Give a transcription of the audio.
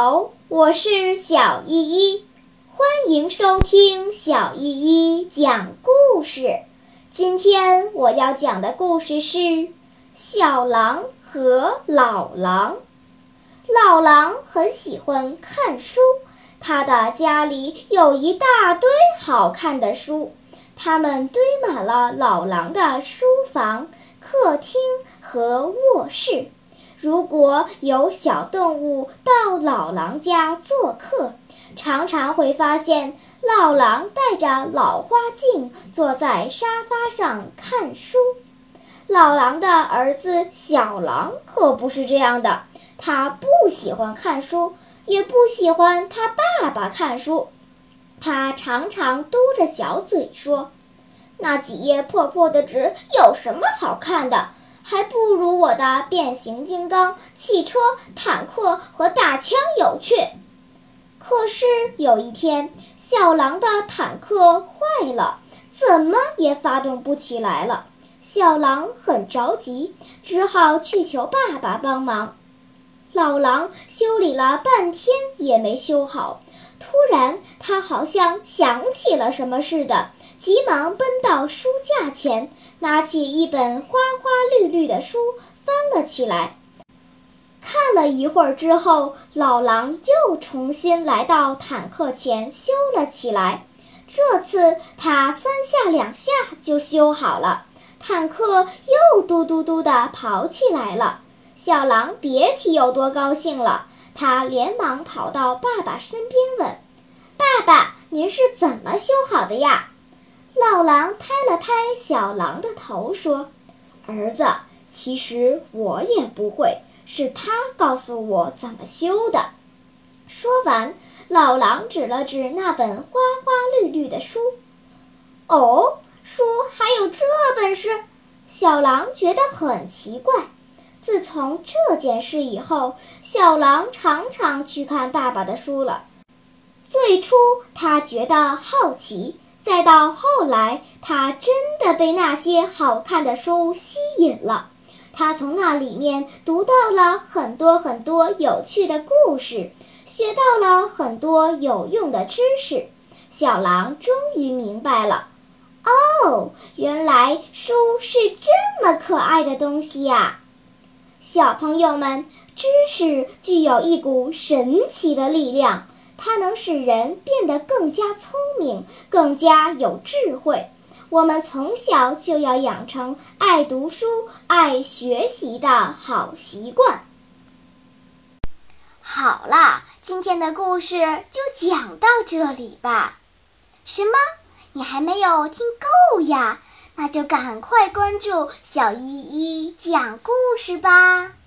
好，我是小依依，欢迎收听小依依讲故事。今天我要讲的故事是《小狼和老狼》。老狼很喜欢看书，他的家里有一大堆好看的书，它们堆满了老狼的书房、客厅和卧室。如果有小动物到老狼家做客，常常会发现老狼戴着老花镜坐在沙发上看书。老狼的儿子小狼可不是这样的，他不喜欢看书，也不喜欢他爸爸看书。他常常嘟着小嘴说：“那几页破破的纸有什么好看的？”还不如我的变形金刚、汽车、坦克和大枪有趣。可是有一天，小狼的坦克坏了，怎么也发动不起来了。小狼很着急，只好去求爸爸帮忙。老狼修理了半天也没修好。突然，他好像想起了什么似的。急忙奔到书架前，拿起一本花花绿绿的书翻了起来。看了一会儿之后，老狼又重新来到坦克前修了起来。这次他三下两下就修好了，坦克又嘟嘟嘟地跑起来了。小狼别提有多高兴了，他连忙跑到爸爸身边问：“爸爸，您是怎么修好的呀？”老狼拍了拍小狼的头，说：“儿子，其实我也不会，是他告诉我怎么修的。”说完，老狼指了指那本花花绿绿的书。“哦，书还有这本事？”小狼觉得很奇怪。自从这件事以后，小狼常常去看爸爸的书了。最初，他觉得好奇。再到后来，他真的被那些好看的书吸引了。他从那里面读到了很多很多有趣的故事，学到了很多有用的知识。小狼终于明白了，哦，原来书是这么可爱的东西呀！小朋友们，知识具有一股神奇的力量。它能使人变得更加聪明，更加有智慧。我们从小就要养成爱读书、爱学习的好习惯。好啦，今天的故事就讲到这里吧。什么？你还没有听够呀？那就赶快关注小依依讲故事吧。